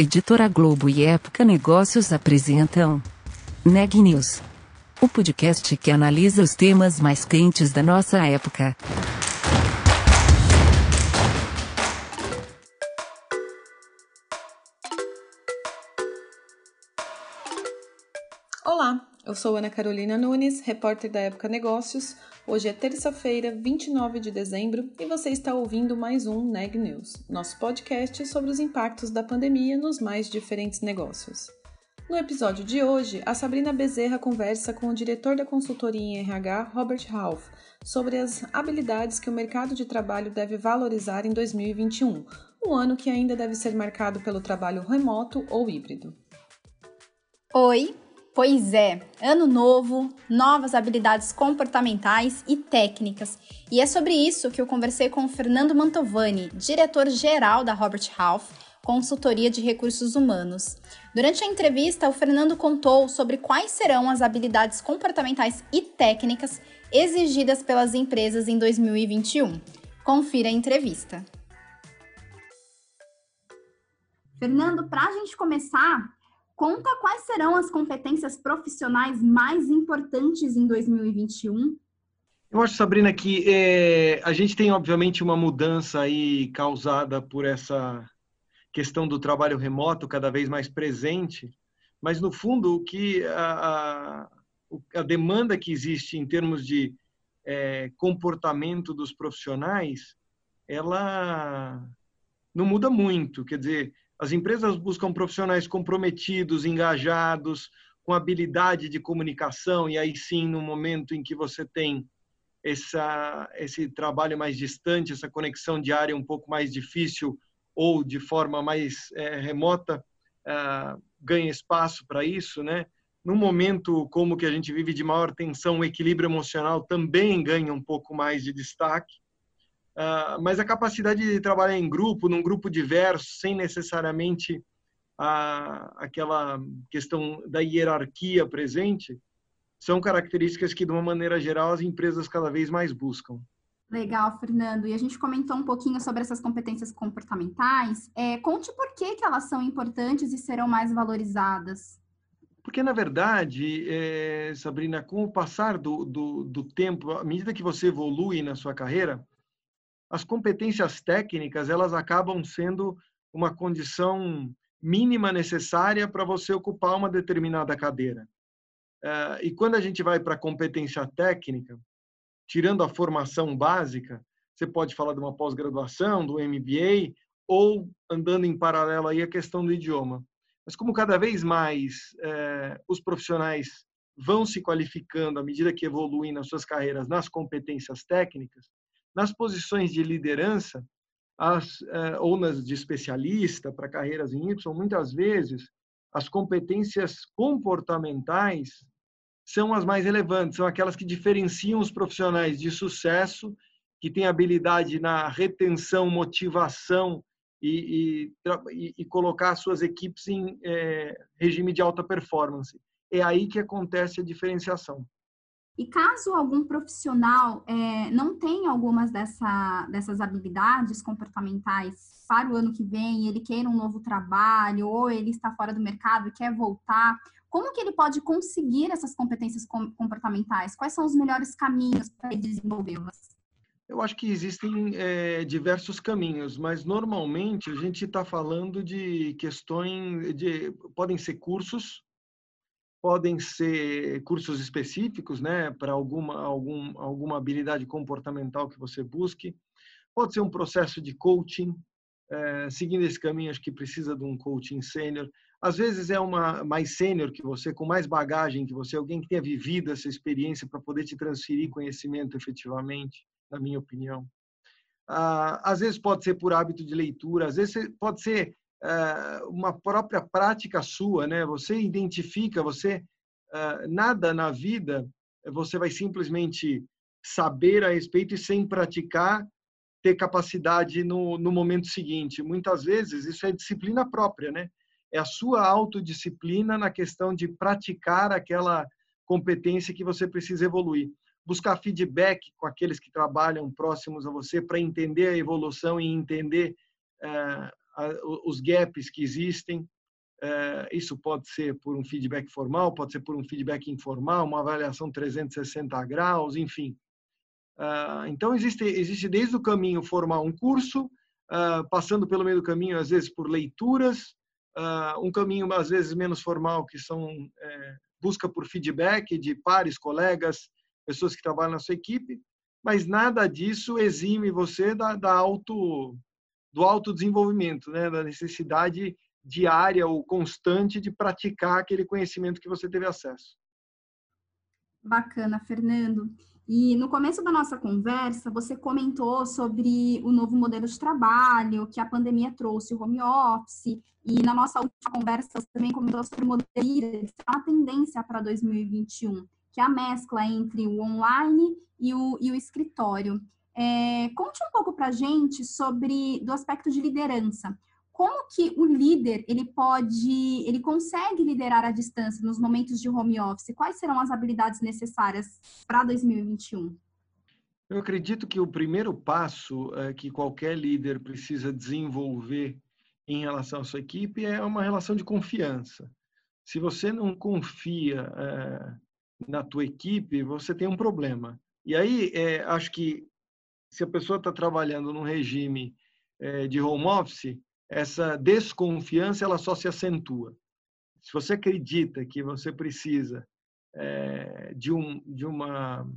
Editora Globo e Época Negócios apresentam Neg News, o podcast que analisa os temas mais quentes da nossa época. Eu sou Ana Carolina Nunes, repórter da Época Negócios. Hoje é terça-feira, 29 de dezembro, e você está ouvindo mais um Neg News, nosso podcast sobre os impactos da pandemia nos mais diferentes negócios. No episódio de hoje, a Sabrina Bezerra conversa com o diretor da consultoria em RH, Robert Half, sobre as habilidades que o mercado de trabalho deve valorizar em 2021, um ano que ainda deve ser marcado pelo trabalho remoto ou híbrido. Oi, Pois é, ano novo, novas habilidades comportamentais e técnicas. E é sobre isso que eu conversei com o Fernando Mantovani, diretor-geral da Robert Half, consultoria de recursos humanos. Durante a entrevista, o Fernando contou sobre quais serão as habilidades comportamentais e técnicas exigidas pelas empresas em 2021. Confira a entrevista. Fernando, para a gente começar, Conta quais serão as competências profissionais mais importantes em 2021. Eu acho, Sabrina, que é, a gente tem, obviamente, uma mudança aí causada por essa questão do trabalho remoto cada vez mais presente, mas, no fundo, o que a, a, a demanda que existe em termos de é, comportamento dos profissionais, ela não muda muito. Quer dizer, as empresas buscam profissionais comprometidos, engajados, com habilidade de comunicação, e aí sim, no momento em que você tem essa, esse trabalho mais distante, essa conexão diária um pouco mais difícil ou de forma mais é, remota, é, ganha espaço para isso, né? Num momento como que a gente vive de maior tensão, o equilíbrio emocional também ganha um pouco mais de destaque. Ah, mas a capacidade de trabalhar em grupo, num grupo diverso, sem necessariamente a, aquela questão da hierarquia presente, são características que, de uma maneira geral, as empresas cada vez mais buscam. Legal, Fernando. E a gente comentou um pouquinho sobre essas competências comportamentais. É, conte por que, que elas são importantes e serão mais valorizadas. Porque, na verdade, é, Sabrina, com o passar do, do, do tempo, à medida que você evolui na sua carreira, as competências técnicas elas acabam sendo uma condição mínima necessária para você ocupar uma determinada cadeira. Eh, e quando a gente vai para a competência técnica, tirando a formação básica, você pode falar de uma pós-graduação, do MBA, ou andando em paralelo aí a questão do idioma. Mas como cada vez mais eh, os profissionais vão se qualificando à medida que evoluem nas suas carreiras nas competências técnicas, nas posições de liderança, as, eh, ou nas de especialista para carreiras em Y, muitas vezes as competências comportamentais são as mais relevantes, são aquelas que diferenciam os profissionais de sucesso, que têm habilidade na retenção, motivação e, e, e colocar suas equipes em é, regime de alta performance. É aí que acontece a diferenciação. E caso algum profissional é, não tenha algumas dessa, dessas habilidades comportamentais para o ano que vem, ele queira um novo trabalho, ou ele está fora do mercado e quer voltar, como que ele pode conseguir essas competências comportamentais? Quais são os melhores caminhos para desenvolvê-las? Eu acho que existem é, diversos caminhos, mas normalmente a gente está falando de questões de podem ser cursos podem ser cursos específicos, né, para alguma algum, alguma habilidade comportamental que você busque. Pode ser um processo de coaching, é, seguindo esse caminho, acho que precisa de um coaching sênior. Às vezes é uma mais sênior que você, com mais bagagem que você, alguém que tenha vivido essa experiência para poder te transferir conhecimento efetivamente, na minha opinião. Ah, às vezes pode ser por hábito de leitura, às vezes pode ser uma própria prática sua, né? Você identifica, você eh, nada na vida você vai simplesmente saber a respeito e sem praticar ter capacidade no, no momento seguinte. Muitas vezes isso é disciplina própria, né? É a sua autodisciplina na questão de praticar aquela competência que você precisa evoluir. Buscar feedback com aqueles que trabalham próximos a você para entender a evolução e entender uh, os gaps que existem. Isso pode ser por um feedback formal, pode ser por um feedback informal, uma avaliação 360 graus, enfim. Então, existe, existe desde o caminho formal um curso, passando pelo meio do caminho, às vezes, por leituras, um caminho, às vezes, menos formal, que são é, busca por feedback de pares, colegas, pessoas que trabalham na sua equipe, mas nada disso exime você da, da auto, do autodesenvolvimento, né? da necessidade diária ou constante de praticar aquele conhecimento que você teve acesso. Bacana, Fernando. E no começo da nossa conversa, você comentou sobre o novo modelo de trabalho que a pandemia trouxe, o home office. E na nossa última conversa, você também comentou sobre o modelo uma tendência para 2021 que é a mescla entre o online e o, e o escritório. É, conte um pouco para a gente sobre do aspecto de liderança. Como que o líder ele pode, ele consegue liderar à distância nos momentos de home office? Quais serão as habilidades necessárias para 2021? Eu acredito que o primeiro passo é, que qualquer líder precisa desenvolver em relação à sua equipe é uma relação de confiança. Se você não confia é, na tua equipe, você tem um problema. E aí, é, acho que se a pessoa está trabalhando num regime é, de home office, essa desconfiança ela só se acentua. Se você acredita que você precisa é, de, um, de uma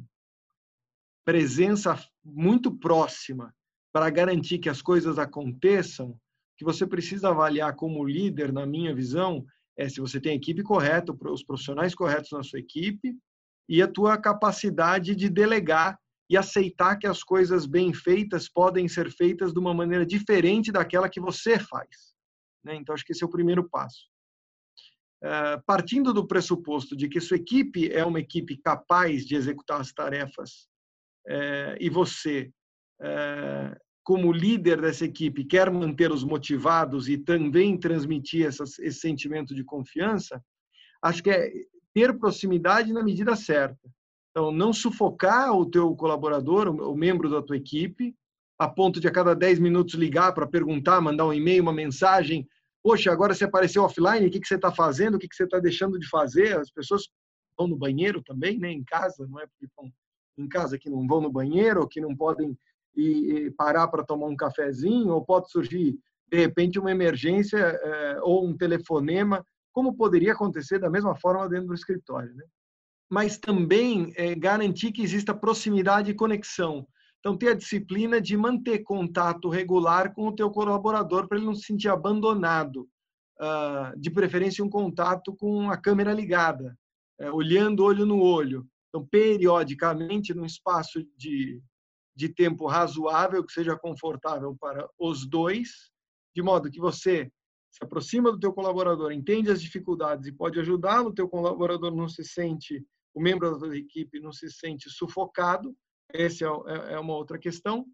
presença muito próxima para garantir que as coisas aconteçam, que você precisa avaliar como líder, na minha visão, é se você tem a equipe correta, os profissionais corretos na sua equipe e a tua capacidade de delegar e aceitar que as coisas bem feitas podem ser feitas de uma maneira diferente daquela que você faz. Né? Então, acho que esse é o primeiro passo. Uh, partindo do pressuposto de que sua equipe é uma equipe capaz de executar as tarefas uh, e você, uh, como líder dessa equipe, quer mantê-los motivados e também transmitir esse sentimento de confiança, acho que é ter proximidade na medida certa. Então, não sufocar o teu colaborador, o membro da tua equipe, a ponto de a cada 10 minutos ligar para perguntar, mandar um e-mail, uma mensagem. Poxa, agora você apareceu offline, o que, que você está fazendo, o que, que você está deixando de fazer? As pessoas vão no banheiro também, né? em casa, não é porque estão em casa que não vão no banheiro, que não podem ir, parar para tomar um cafezinho, ou pode surgir, de repente, uma emergência é, ou um telefonema como poderia acontecer da mesma forma dentro do escritório. Né? Mas também é, garantir que exista proximidade e conexão. Então, ter a disciplina de manter contato regular com o teu colaborador para ele não se sentir abandonado. Uh, de preferência, um contato com a câmera ligada, é, olhando olho no olho. Então, periodicamente, num espaço de, de tempo razoável, que seja confortável para os dois, de modo que você se aproxima do teu colaborador, entende as dificuldades e pode ajudá-lo, o teu colaborador não se sente, o membro da equipe não se sente sufocado, essa é, é, é uma outra questão.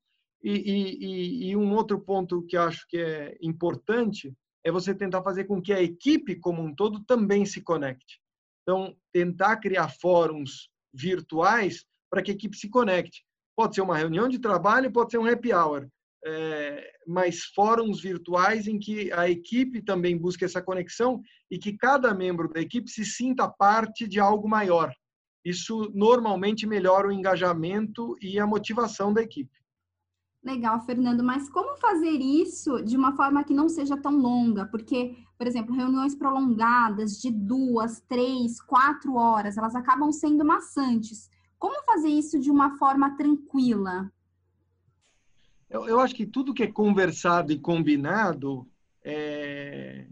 E, e, e, um outro ponto que acho que é importante é você tentar fazer com que a equipe como um todo também se conecte. Então, tentar criar fóruns virtuais para que a equipe se conecte. Pode ser uma reunião de trabalho, pode ser um happy hour, é, mas fóruns virtuais em que a equipe também busque essa conexão e que cada membro da equipe se sinta parte de algo maior. Isso normalmente melhora o engajamento e a motivação da equipe. Legal, Fernando, mas como fazer isso de uma forma que não seja tão longa? Porque, por exemplo, reuniões prolongadas de duas, três, quatro horas, elas acabam sendo maçantes. Como fazer isso de uma forma tranquila? Eu, eu acho que tudo que é conversado e combinado é,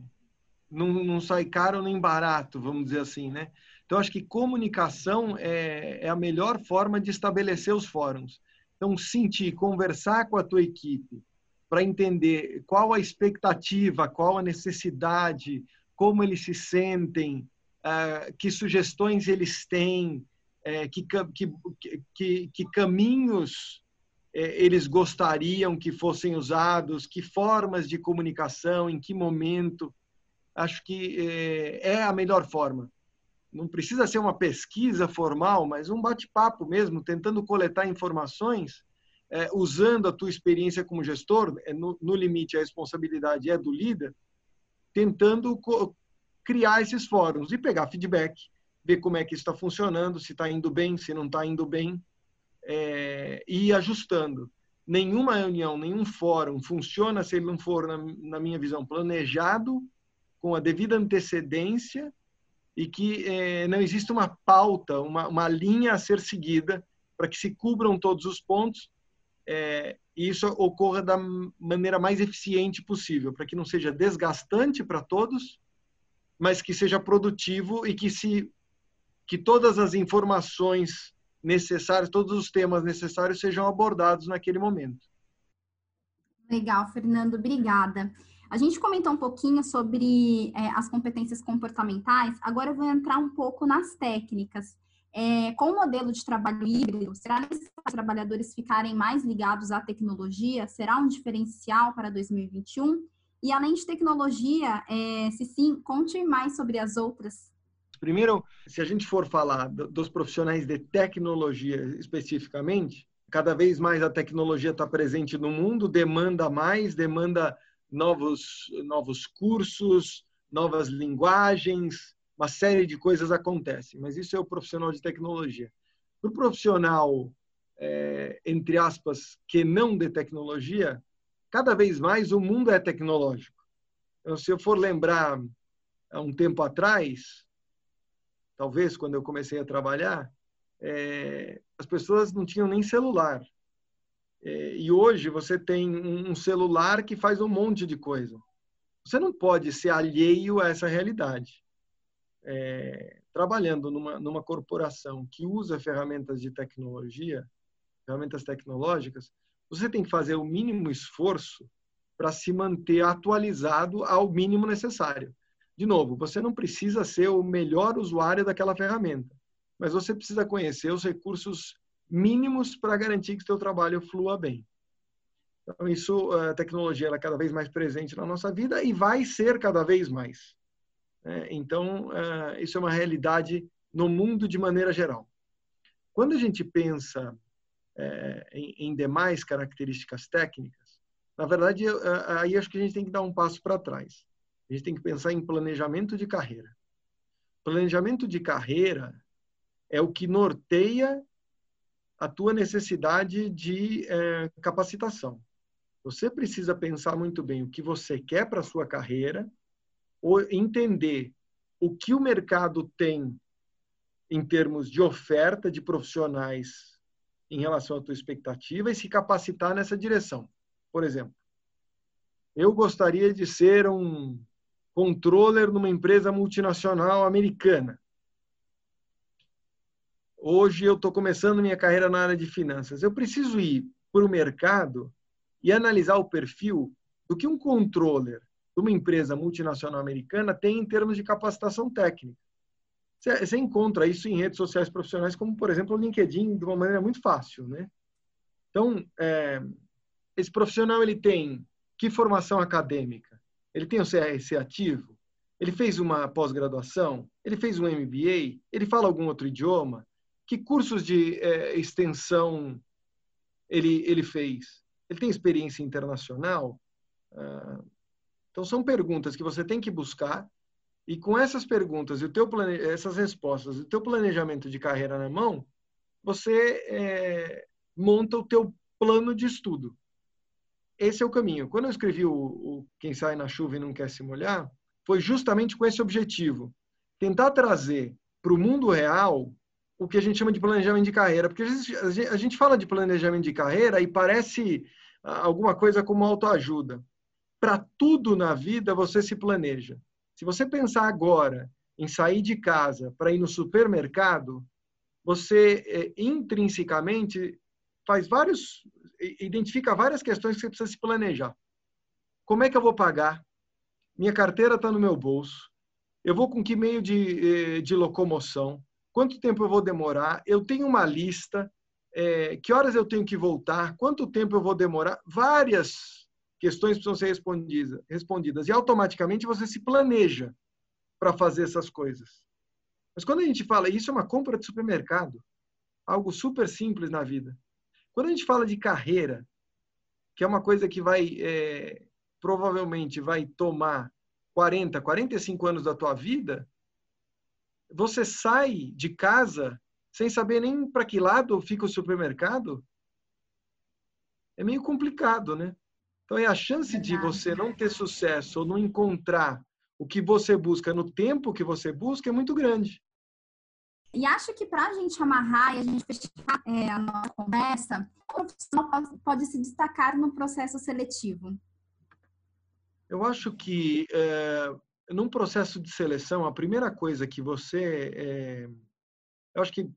não, não sai caro nem barato, vamos dizer assim, né? Então, acho que comunicação é, é a melhor forma de estabelecer os fóruns. Então, sentir, conversar com a tua equipe para entender qual a expectativa, qual a necessidade, como eles se sentem, uh, que sugestões eles têm, uh, que, que, que, que caminhos é, eles gostariam que fossem usados, que formas de comunicação, em que momento. Acho que é, é a melhor forma. Não precisa ser uma pesquisa formal, mas um bate-papo mesmo, tentando coletar informações é, usando a tua experiência como gestor, é, no, no, limite a responsabilidade é do líder, tentando criar esses fóruns e pegar feedback, ver como é que está funcionando, se está indo bem, se não está indo bem, é, e ir ajustando. Nenhuma reunião, nenhum fórum funciona se ele não for, na, na minha visão, planejado, com a devida antecedência e que é, não existe uma pauta, uma, uma linha a ser seguida para que se cubram todos os pontos é, e isso ocorra da maneira mais eficiente possível, para que não seja desgastante para todos, mas que seja produtivo e que se que todas as informações necessárias, todos os temas necessários sejam abordados naquele momento. Legal, Fernando, obrigada. A gente comentou um pouquinho sobre é, as competências comportamentais, agora eu vou entrar um pouco nas técnicas. É, com o modelo de trabalho híbrido, será necessário os trabalhadores ficarem mais ligados à tecnologia? Será um diferencial para 2021? E além de tecnologia, é, se sim, conte mais sobre as outras. Primeiro, se a gente for falar dos profissionais de tecnologia especificamente, cada vez mais a tecnologia está presente no mundo, demanda mais, demanda novos, novos cursos, novas linguagens, uma série de coisas acontecem, mas isso é o profissional de tecnologia. Para o profissional, é, entre aspas, que não de tecnologia, cada vez mais o mundo é tecnológico. Então, se eu for lembrar há um tempo atrás, talvez quando eu comecei a trabalhar, é, as pessoas não tinham nem celular. É, e hoje você tem um celular que faz um monte de coisa. Você não pode ser alheio a essa realidade é, trabalhando numa, numa corporação que usa ferramentas de tecnologia, ferramentas tecnológicas, você tem que fazer o mínimo esforço para se manter atualizado ao mínimo necessário. De novo, você não precisa ser o melhor usuário daquela ferramenta, mas você precisa conhecer os recursos mínimos para garantir que o seu trabalho flua bem. Então, isso, a tecnologia ela é cada vez mais presente na nossa vida e vai ser cada vez mais. É, então, é, isso é uma realidade no mundo de maneira geral. Quando a gente pensa é, em, demais características técnicas, na verdade, aí acho que a gente tem que dar um passo para trás. A gente tem que pensar em planejamento de carreira. Planejamento de carreira é o que norteia a tua necessidade de capacitação. Você precisa pensar muito bem o que você quer para a sua carreira entender o que o mercado tem em termos de oferta de profissionais em relação à tua expectativa e se capacitar nessa direção. Por exemplo, eu gostaria de ser um controller numa empresa multinacional americana. Hoje eu estou começando minha carreira na área de finanças. Eu preciso ir para o mercado e analisar o perfil do que um controller de uma empresa multinacional americana tem em termos de capacitação técnica. Você encontra isso em redes sociais profissionais, como, por exemplo, o LinkedIn, de uma maneira muito fácil. Né? Então, é, esse profissional ele tem que formação acadêmica? Ele tem o CRC ativo? Ele fez uma pós-graduação? Ele fez um MBA? Ele fala algum outro idioma? Que cursos de é, extensão ele, ele fez? Ele tem experiência internacional? Ah, então, são perguntas que você tem que buscar e com essas perguntas e o teu plane... essas respostas, o teu planejamento de carreira na mão, você é, monta o teu plano de estudo. Esse é o caminho. Quando eu escrevi o, o Quem Sai na Chuva e Não Quer Se Molhar, foi justamente com esse objetivo. Tentar trazer para o mundo real o que a gente chama de planejamento de carreira. Porque a gente fala de planejamento de carreira e parece ah, alguma coisa como autoajuda para tudo na vida você se planeja. Se você pensar agora em sair de casa para ir no supermercado, você é, intrinsecamente faz vários, identifica várias questões que você precisa se planejar. Como é que eu vou pagar? Minha carteira está no meu bolso. Eu vou com que meio de, de locomoção? Quanto tempo eu vou demorar? Eu tenho uma lista. É, que horas eu tenho que voltar? Quanto tempo eu vou demorar? Várias questões precisam ser respondidas, respondidas e automaticamente você se planeja para fazer essas coisas. Mas quando a gente fala isso é uma compra de supermercado, algo super simples na vida. Quando a gente fala de carreira, que é uma coisa que vai é, provavelmente vai tomar 40, 45 anos da tua vida, você sai de casa sem saber nem para que lado fica o supermercado, é meio complicado, né? Então, é a chance de você não ter sucesso ou não encontrar o que você busca no tempo que você busca é muito grande. E acho que para a gente amarrar e a gente fechar é, a nossa conversa, o profissional pode, pode se destacar no processo seletivo. Eu acho que é, num processo de seleção, a primeira coisa que você. É, eu acho que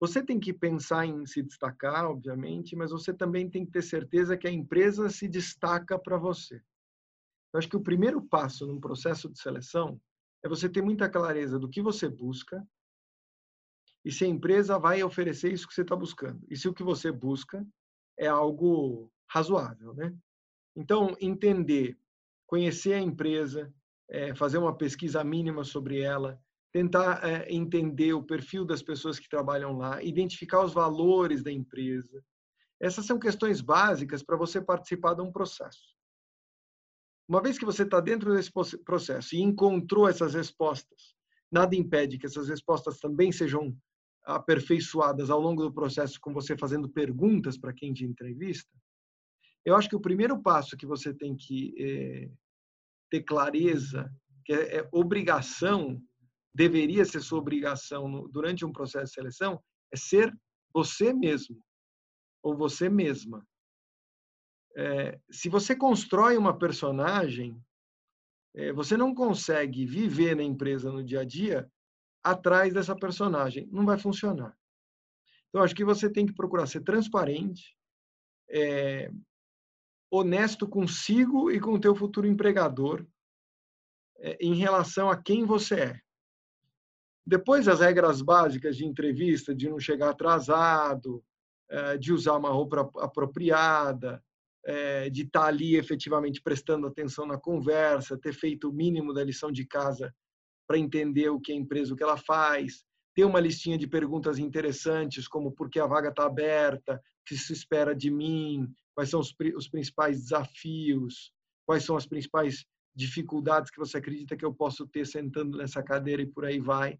você tem que pensar em se destacar, obviamente, mas você também tem que ter certeza que a empresa se destaca para você. Eu acho que o primeiro passo num processo de seleção é você ter muita clareza do que você busca e se a empresa vai oferecer isso que você está buscando. E se o que você busca é algo razoável, né? Então, entender conhecer a empresa, é, fazer uma pesquisa mínima sobre ela, tentar é, entender o perfil das pessoas que trabalham lá, identificar os valores da empresa. Essas são questões básicas para você participar de um processo. Uma vez que você está dentro desse processo e encontrou essas respostas, nada impede que essas respostas também sejam aperfeiçoadas ao longo do processo com você fazendo perguntas para quem te entrevista. Eu acho que o primeiro passo que você tem que é, ter clareza, que é, é, obrigação, deveria ser sua obrigação no, durante um processo de seleção, é ser você mesmo ou você mesma. É, se você constrói uma personagem, é, você não consegue viver na empresa no dia a dia atrás dessa personagem. Não vai funcionar. Então, acho que você tem que procurar ser transparente, é, honesto consigo e com o teu futuro empregador é, em relação a quem você é. Depois as regras básicas de entrevista, de não chegar atrasado, é, de usar uma roupa apropriada, é, de estar ali efetivamente prestando atenção na conversa, ter feito o mínimo da lição de casa para entender o que é a empresa, o que ela faz, ter uma listinha de perguntas interessantes, como por que a vaga está aberta, o que se espera de mim, quais são os, os principais desafios, quais são as principais dificuldades que você acredita que eu posso ter sentando nessa cadeira e por aí vai.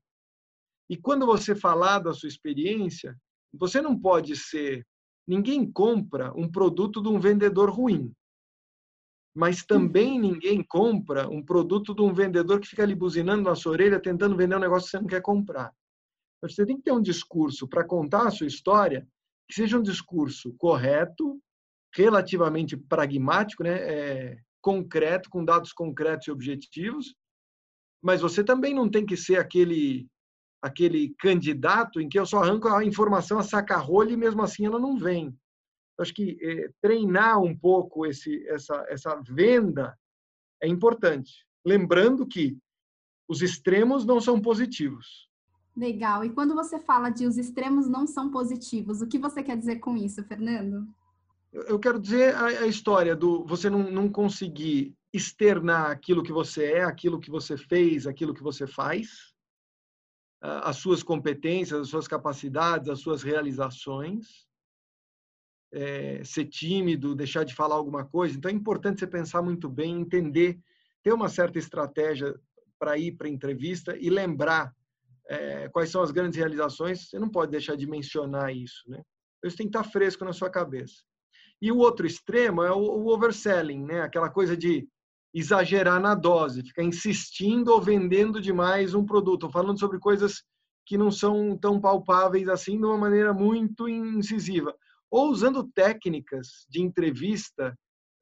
E quando você falar da sua experiência, você não pode ser. Ninguém compra um produto de um vendedor ruim. Mas também ninguém compra um produto de um vendedor que fica ali buzinando na sua orelha, tentando vender um negócio que você não quer comprar. Você tem que ter um discurso para contar a sua história que seja um discurso correto, relativamente pragmático, né? É, concreto, com dados concretos e objetivos, mas você também não tem que ser aquele aquele candidato em que eu só arranco a informação a saca-rolha e mesmo assim ela não vem. Eu acho que é, treinar um pouco esse, essa, essa venda é importante. Lembrando que os extremos não são positivos. Legal. E quando você fala de os extremos não são positivos, o que você quer dizer com isso, Fernando? Eu quero dizer a, a história do você não, não conseguir externar aquilo que você é, aquilo que você fez, aquilo que você faz, as suas competências, as suas capacidades, as suas realizações, é, ser tímido, deixar de falar alguma coisa. Então é importante você pensar muito bem, entender, ter uma certa estratégia para ir para a entrevista e lembrar é, quais são as grandes realizações. Você não pode deixar de mencionar isso, né? Isso tem que estar fresco na sua cabeça. E o outro extremo é o, overselling, né? aquela coisa de exagerar na dose, ficar insistindo ou vendendo demais um produto, falando sobre coisas que não são tão palpáveis assim de uma maneira muito incisiva. Ou usando técnicas de entrevista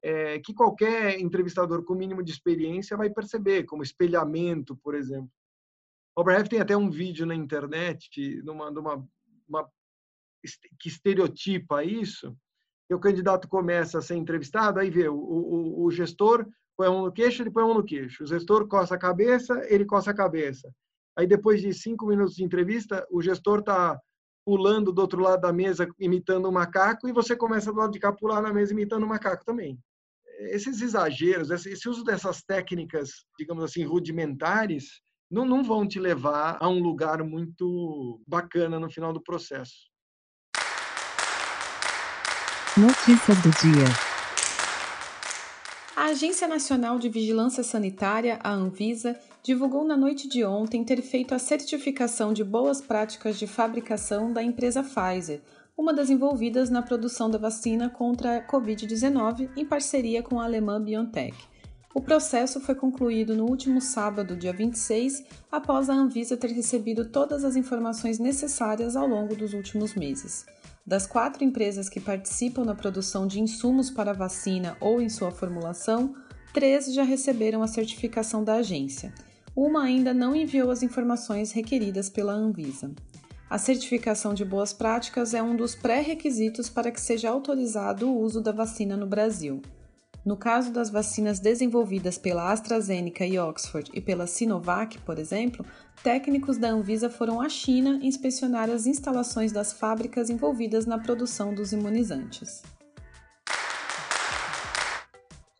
é, que qualquer entrevistador com mínimo de experiência vai perceber, como espelhamento, por exemplo. O Breve tem até um vídeo na internet uma, que estereotipa isso, o candidato começa a ser entrevistado, aí vê o, o, o gestor põe mão no queixo, ele põe mão no queixo. O gestor coça a cabeça, ele coça a cabeça. Aí depois de cinco minutos de entrevista, o gestor está pulando do outro lado da mesa imitando um macaco e você começa do lado de cá pular na mesa imitando um macaco também. Esses exageros, esse uso dessas técnicas, digamos assim, rudimentares, não, não vão te levar a um lugar muito bacana no final do processo. Notícia do dia. A Agência Nacional de Vigilância Sanitária, a Anvisa, divulgou na noite de ontem ter feito a certificação de boas práticas de fabricação da empresa Pfizer, uma das envolvidas na produção da vacina contra a Covid-19 em parceria com a alemã BioNTech. O processo foi concluído no último sábado, dia 26, após a Anvisa ter recebido todas as informações necessárias ao longo dos últimos meses. Das quatro empresas que participam na produção de insumos para a vacina ou em sua formulação, três já receberam a certificação da agência. Uma ainda não enviou as informações requeridas pela Anvisa. A certificação de boas práticas é um dos pré-requisitos para que seja autorizado o uso da vacina no Brasil. No caso das vacinas desenvolvidas pela AstraZeneca e Oxford e pela Sinovac, por exemplo, técnicos da Anvisa foram à China inspecionar as instalações das fábricas envolvidas na produção dos imunizantes.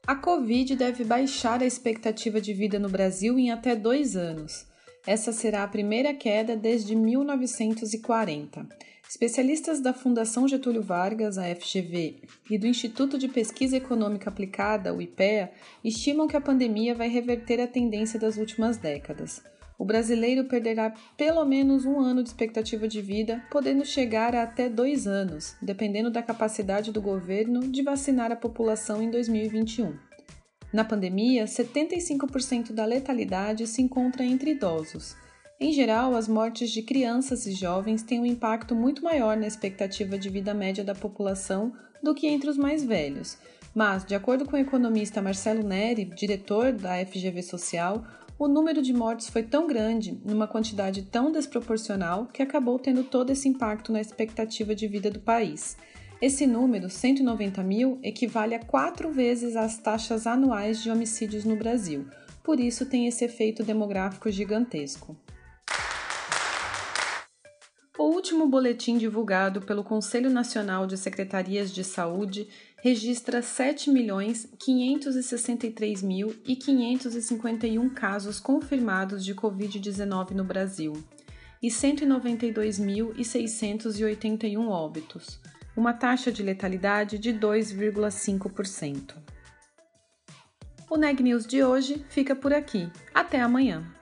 A Covid deve baixar a expectativa de vida no Brasil em até dois anos. Essa será a primeira queda desde 1940. Especialistas da Fundação Getúlio Vargas, a FGV, e do Instituto de Pesquisa Econômica Aplicada, o IPEA, estimam que a pandemia vai reverter a tendência das últimas décadas. O brasileiro perderá pelo menos um ano de expectativa de vida, podendo chegar a até dois anos, dependendo da capacidade do governo de vacinar a população em 2021. Na pandemia, 75% da letalidade se encontra entre idosos, em geral, as mortes de crianças e jovens têm um impacto muito maior na expectativa de vida média da população do que entre os mais velhos. Mas, de acordo com o economista Marcelo Neri, diretor da FGV Social, o número de mortes foi tão grande, numa quantidade tão desproporcional, que acabou tendo todo esse impacto na expectativa de vida do país. Esse número, 190 mil, equivale a quatro vezes as taxas anuais de homicídios no Brasil, por isso tem esse efeito demográfico gigantesco. O último boletim divulgado pelo Conselho Nacional de Secretarias de Saúde registra 7.563.551 casos confirmados de Covid-19 no Brasil e 192.681 óbitos, uma taxa de letalidade de 2,5%. O Neg News de hoje fica por aqui. Até amanhã!